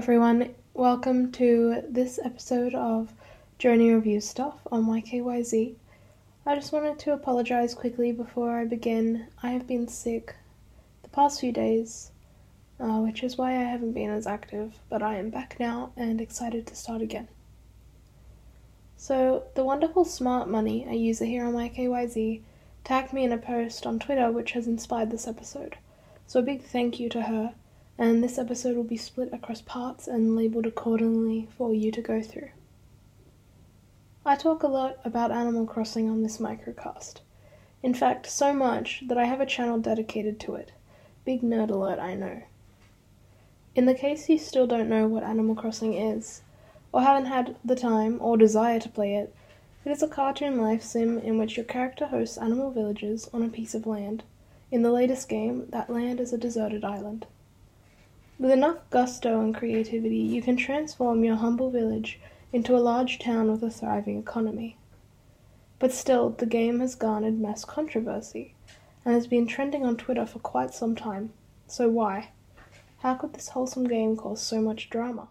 everyone. Welcome to this episode of Journey Review Stuff on YKYZ. I just wanted to apologize quickly before I begin. I have been sick the past few days, uh, which is why I haven't been as active, but I am back now and excited to start again. So, the wonderful Smart Money, a user here on YKYZ, tagged me in a post on Twitter which has inspired this episode. So, a big thank you to her and this episode will be split across parts and labeled accordingly for you to go through. I talk a lot about Animal Crossing on this microcast. In fact, so much that I have a channel dedicated to it. Big nerd alert, I know. In the case you still don't know what Animal Crossing is, or haven't had the time or desire to play it, it is a cartoon life sim in which your character hosts animal villages on a piece of land. In the latest game, that land is a deserted island. With enough gusto and creativity, you can transform your humble village into a large town with a thriving economy. But still, the game has garnered mass controversy and has been trending on Twitter for quite some time. So why? How could this wholesome game cause so much drama?